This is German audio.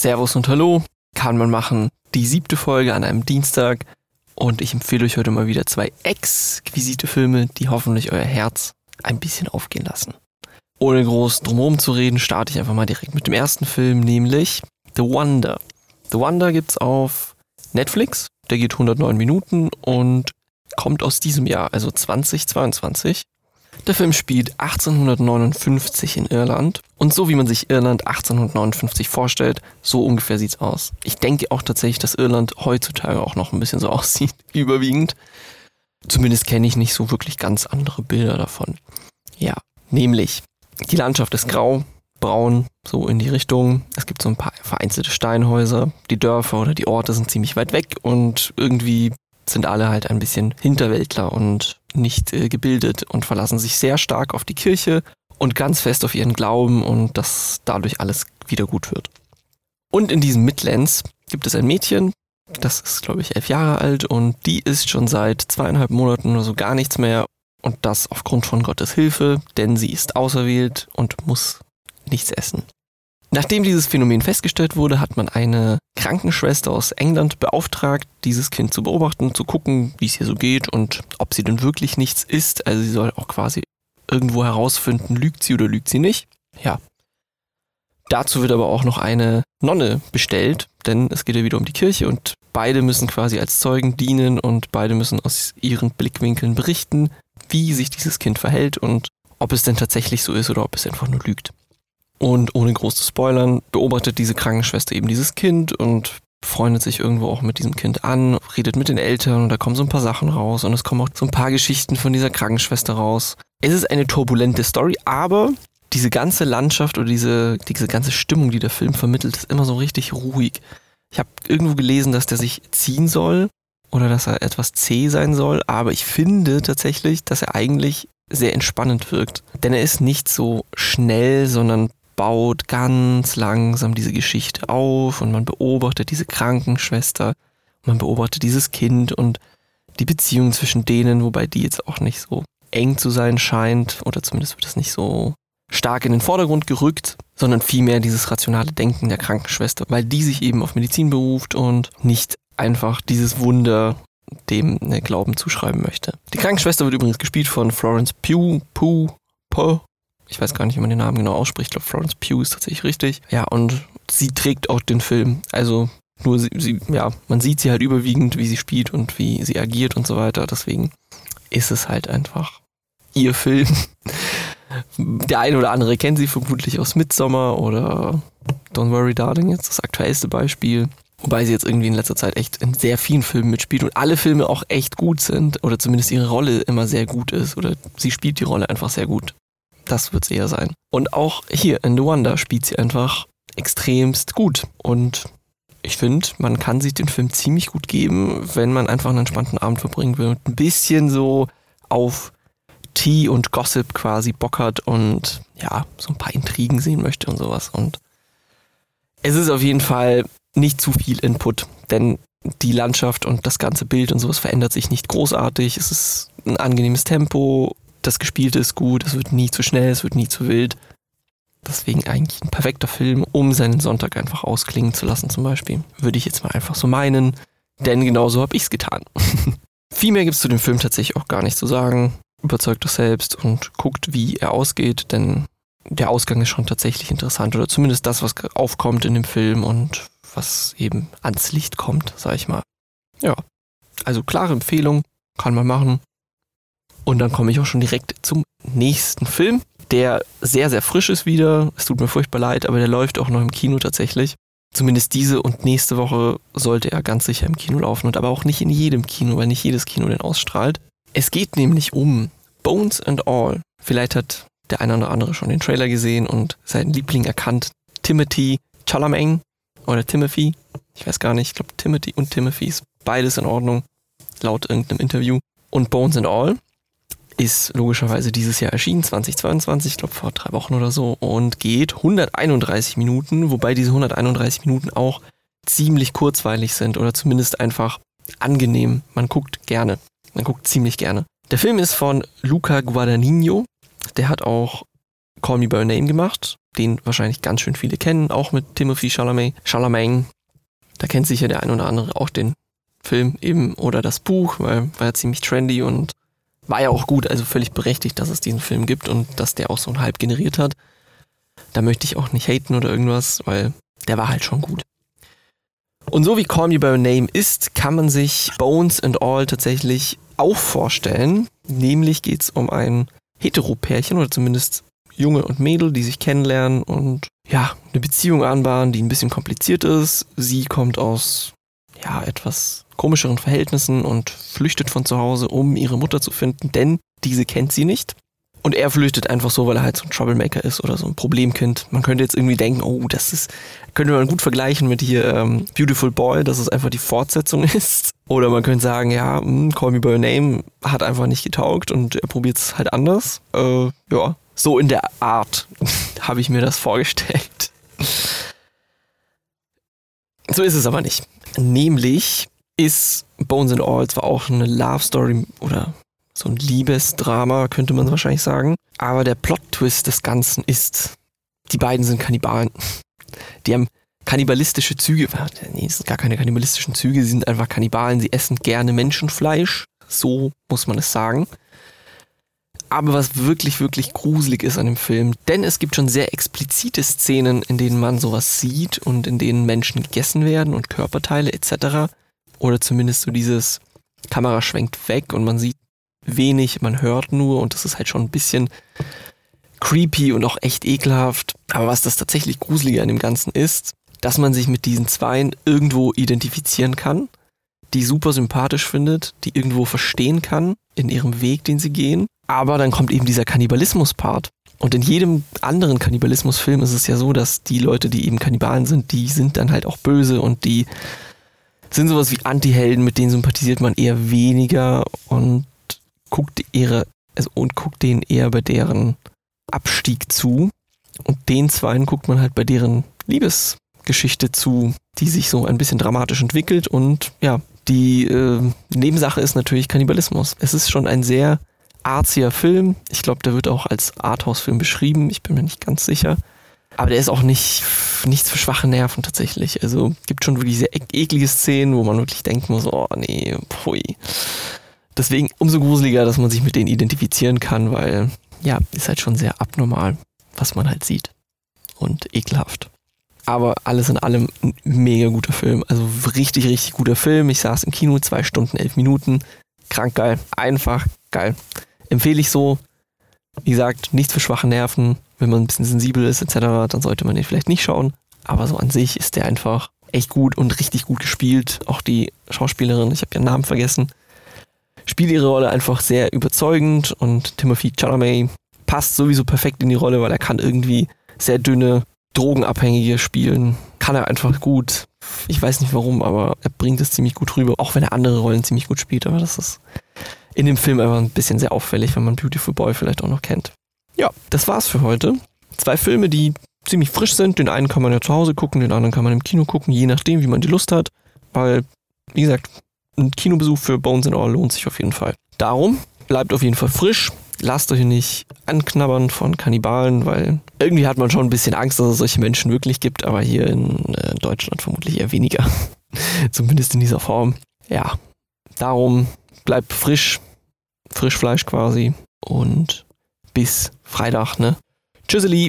Servus und Hallo, kann man machen. Die siebte Folge an einem Dienstag. Und ich empfehle euch heute mal wieder zwei exquisite Filme, die hoffentlich euer Herz ein bisschen aufgehen lassen. Ohne groß drumherum zu reden, starte ich einfach mal direkt mit dem ersten Film, nämlich The Wonder. The Wonder gibt's auf Netflix. Der geht 109 Minuten und kommt aus diesem Jahr, also 2022. Der Film spielt 1859 in Irland und so wie man sich Irland 1859 vorstellt, so ungefähr sieht's aus. Ich denke auch tatsächlich, dass Irland heutzutage auch noch ein bisschen so aussieht, überwiegend. Zumindest kenne ich nicht so wirklich ganz andere Bilder davon. Ja, nämlich die Landschaft ist grau, braun, so in die Richtung. Es gibt so ein paar vereinzelte Steinhäuser. Die Dörfer oder die Orte sind ziemlich weit weg und irgendwie sind alle halt ein bisschen Hinterwäldler und nicht äh, gebildet und verlassen sich sehr stark auf die Kirche und ganz fest auf ihren Glauben und dass dadurch alles wieder gut wird. Und in diesen Midlands gibt es ein Mädchen, das ist glaube ich elf Jahre alt und die ist schon seit zweieinhalb Monaten oder so gar nichts mehr und das aufgrund von Gottes Hilfe, denn sie ist auserwählt und muss nichts essen. Nachdem dieses Phänomen festgestellt wurde, hat man eine Krankenschwester aus England beauftragt, dieses Kind zu beobachten, zu gucken, wie es ihr so geht und ob sie denn wirklich nichts isst. Also sie soll auch quasi irgendwo herausfinden, lügt sie oder lügt sie nicht. Ja. Dazu wird aber auch noch eine Nonne bestellt, denn es geht ja wieder um die Kirche und beide müssen quasi als Zeugen dienen und beide müssen aus ihren Blickwinkeln berichten, wie sich dieses Kind verhält und ob es denn tatsächlich so ist oder ob es einfach nur lügt. Und ohne groß zu spoilern, beobachtet diese Krankenschwester eben dieses Kind und freundet sich irgendwo auch mit diesem Kind an, redet mit den Eltern und da kommen so ein paar Sachen raus und es kommen auch so ein paar Geschichten von dieser Krankenschwester raus. Es ist eine turbulente Story, aber diese ganze Landschaft oder diese, diese ganze Stimmung, die der Film vermittelt, ist immer so richtig ruhig. Ich habe irgendwo gelesen, dass der sich ziehen soll oder dass er etwas zäh sein soll, aber ich finde tatsächlich, dass er eigentlich sehr entspannend wirkt. Denn er ist nicht so schnell, sondern baut ganz langsam diese Geschichte auf und man beobachtet diese Krankenschwester, man beobachtet dieses Kind und die Beziehung zwischen denen, wobei die jetzt auch nicht so eng zu sein scheint oder zumindest wird es nicht so stark in den Vordergrund gerückt, sondern vielmehr dieses rationale Denken der Krankenschwester, weil die sich eben auf Medizin beruft und nicht einfach dieses Wunder dem Glauben zuschreiben möchte. Die Krankenschwester wird übrigens gespielt von Florence Pugh, Pugh, Poe, ich weiß gar nicht, wie man den Namen genau ausspricht. Ich glaube, Florence Pugh ist tatsächlich richtig. Ja, und sie trägt auch den Film. Also nur sie, sie, ja, man sieht sie halt überwiegend, wie sie spielt und wie sie agiert und so weiter. Deswegen ist es halt einfach ihr Film. Der eine oder andere kennt sie vermutlich aus Midsommer oder Don't Worry Darling, jetzt das aktuellste Beispiel. Wobei sie jetzt irgendwie in letzter Zeit echt in sehr vielen Filmen mitspielt und alle Filme auch echt gut sind oder zumindest ihre Rolle immer sehr gut ist oder sie spielt die Rolle einfach sehr gut. Das wird es eher sein. Und auch hier in The Wonder spielt sie einfach extremst gut. Und ich finde, man kann sich den Film ziemlich gut geben, wenn man einfach einen entspannten Abend verbringen will und ein bisschen so auf Tea und Gossip quasi Bock hat und ja, so ein paar Intrigen sehen möchte und sowas. Und es ist auf jeden Fall nicht zu viel Input, denn die Landschaft und das ganze Bild und sowas verändert sich nicht großartig. Es ist ein angenehmes Tempo das Gespielte ist gut, es wird nie zu schnell, es wird nie zu wild. Deswegen eigentlich ein perfekter Film, um seinen Sonntag einfach ausklingen zu lassen, zum Beispiel. Würde ich jetzt mal einfach so meinen, denn genauso habe ich es getan. Viel mehr gibt es zu dem Film tatsächlich auch gar nicht zu sagen. Überzeugt euch selbst und guckt, wie er ausgeht, denn der Ausgang ist schon tatsächlich interessant oder zumindest das, was aufkommt in dem Film und was eben ans Licht kommt, sag ich mal. Ja, also klare Empfehlung, kann man machen. Und dann komme ich auch schon direkt zum nächsten Film, der sehr, sehr frisch ist wieder. Es tut mir furchtbar leid, aber der läuft auch noch im Kino tatsächlich. Zumindest diese und nächste Woche sollte er ganz sicher im Kino laufen und aber auch nicht in jedem Kino, weil nicht jedes Kino den ausstrahlt. Es geht nämlich um Bones and All. Vielleicht hat der eine oder andere schon den Trailer gesehen und seinen Liebling erkannt. Timothy Chalamet oder Timothy. Ich weiß gar nicht, ich glaube Timothy und Timothy ist beides in Ordnung, laut irgendeinem Interview. Und Bones and All ist logischerweise dieses Jahr erschienen, 2022, ich glaube vor drei Wochen oder so, und geht 131 Minuten, wobei diese 131 Minuten auch ziemlich kurzweilig sind oder zumindest einfach angenehm. Man guckt gerne. Man guckt ziemlich gerne. Der Film ist von Luca Guadagnino. Der hat auch Call Me By Your Name gemacht, den wahrscheinlich ganz schön viele kennen, auch mit Timothy Chalamet. Chalamet, da kennt sicher der ein oder andere auch den Film eben oder das Buch, weil war ja ziemlich trendy und war ja auch gut, also völlig berechtigt, dass es diesen Film gibt und dass der auch so einen Hype generiert hat. Da möchte ich auch nicht haten oder irgendwas, weil der war halt schon gut. Und so wie Call Me By Your Name ist, kann man sich Bones and All tatsächlich auch vorstellen. Nämlich geht es um ein Hetero-Pärchen oder zumindest Junge und Mädel, die sich kennenlernen und ja, eine Beziehung anbahnen, die ein bisschen kompliziert ist. Sie kommt aus ja, etwas komischeren Verhältnissen und flüchtet von zu Hause, um ihre Mutter zu finden, denn diese kennt sie nicht. Und er flüchtet einfach so, weil er halt so ein Troublemaker ist oder so ein Problemkind. Man könnte jetzt irgendwie denken, oh, das ist, könnte man gut vergleichen mit hier ähm, Beautiful Boy, dass es einfach die Fortsetzung ist. Oder man könnte sagen, ja, mh, hm, Call Me By Your Name hat einfach nicht getaugt und er probiert es halt anders. Äh, ja, so in der Art habe ich mir das vorgestellt. So ist es aber nicht. Nämlich ist Bones and All zwar auch eine Love Story oder so ein Liebesdrama, könnte man wahrscheinlich sagen. Aber der Plot-Twist des Ganzen ist, die beiden sind Kannibalen. Die haben kannibalistische Züge. Nee, es sind gar keine kannibalistischen Züge, sie sind einfach Kannibalen. Sie essen gerne Menschenfleisch. So muss man es sagen. Aber was wirklich, wirklich gruselig ist an dem Film, denn es gibt schon sehr explizite Szenen, in denen man sowas sieht und in denen Menschen gegessen werden und Körperteile etc. Oder zumindest so dieses Kamera schwenkt weg und man sieht wenig, man hört nur und das ist halt schon ein bisschen creepy und auch echt ekelhaft. Aber was das tatsächlich Gruselige an dem Ganzen ist, dass man sich mit diesen Zweien irgendwo identifizieren kann, die super sympathisch findet, die irgendwo verstehen kann in ihrem Weg, den sie gehen. Aber dann kommt eben dieser Kannibalismus-Part. Und in jedem anderen Kannibalismus-Film ist es ja so, dass die Leute, die eben Kannibalen sind, die sind dann halt auch böse und die sind sowas wie Anti-Helden, mit denen sympathisiert man eher weniger und guckt ihre, also, und guckt denen eher bei deren Abstieg zu. Und den zweien guckt man halt bei deren Liebesgeschichte zu, die sich so ein bisschen dramatisch entwickelt. Und ja, die äh, Nebensache ist natürlich Kannibalismus. Es ist schon ein sehr arziger Film. Ich glaube, der wird auch als Arthouse-Film beschrieben. Ich bin mir nicht ganz sicher. Aber der ist auch nicht nichts für schwache Nerven tatsächlich. Also gibt schon wirklich sehr eklige Szenen, wo man wirklich denken muss, oh nee, pui. Deswegen umso gruseliger, dass man sich mit denen identifizieren kann, weil ja, ist halt schon sehr abnormal, was man halt sieht. Und ekelhaft. Aber alles in allem ein mega guter Film. Also richtig, richtig guter Film. Ich saß im Kino, zwei Stunden, elf Minuten. Krank geil. Einfach geil. Empfehle ich so. Wie gesagt, nichts für schwache Nerven. Wenn man ein bisschen sensibel ist, etc., dann sollte man den vielleicht nicht schauen. Aber so an sich ist der einfach echt gut und richtig gut gespielt. Auch die Schauspielerin, ich habe ihren Namen vergessen, spielt ihre Rolle einfach sehr überzeugend und Timothy Chalamet passt sowieso perfekt in die Rolle, weil er kann irgendwie sehr dünne Drogenabhängige spielen. Kann er einfach gut. Ich weiß nicht warum, aber er bringt es ziemlich gut rüber, auch wenn er andere Rollen ziemlich gut spielt, aber das ist in dem Film einfach ein bisschen sehr auffällig, wenn man Beautiful Boy vielleicht auch noch kennt. Ja, das war's für heute. Zwei Filme, die ziemlich frisch sind. Den einen kann man ja zu Hause gucken, den anderen kann man im Kino gucken, je nachdem, wie man die Lust hat. Weil, wie gesagt, ein Kinobesuch für Bones and All lohnt sich auf jeden Fall. Darum bleibt auf jeden Fall frisch. Lasst euch nicht anknabbern von Kannibalen, weil irgendwie hat man schon ein bisschen Angst, dass es solche Menschen wirklich gibt, aber hier in äh, Deutschland vermutlich eher weniger. Zumindest in dieser Form. Ja, darum bleibt frisch, Frischfleisch quasi und bis Freitag, ne? Tschüsseli!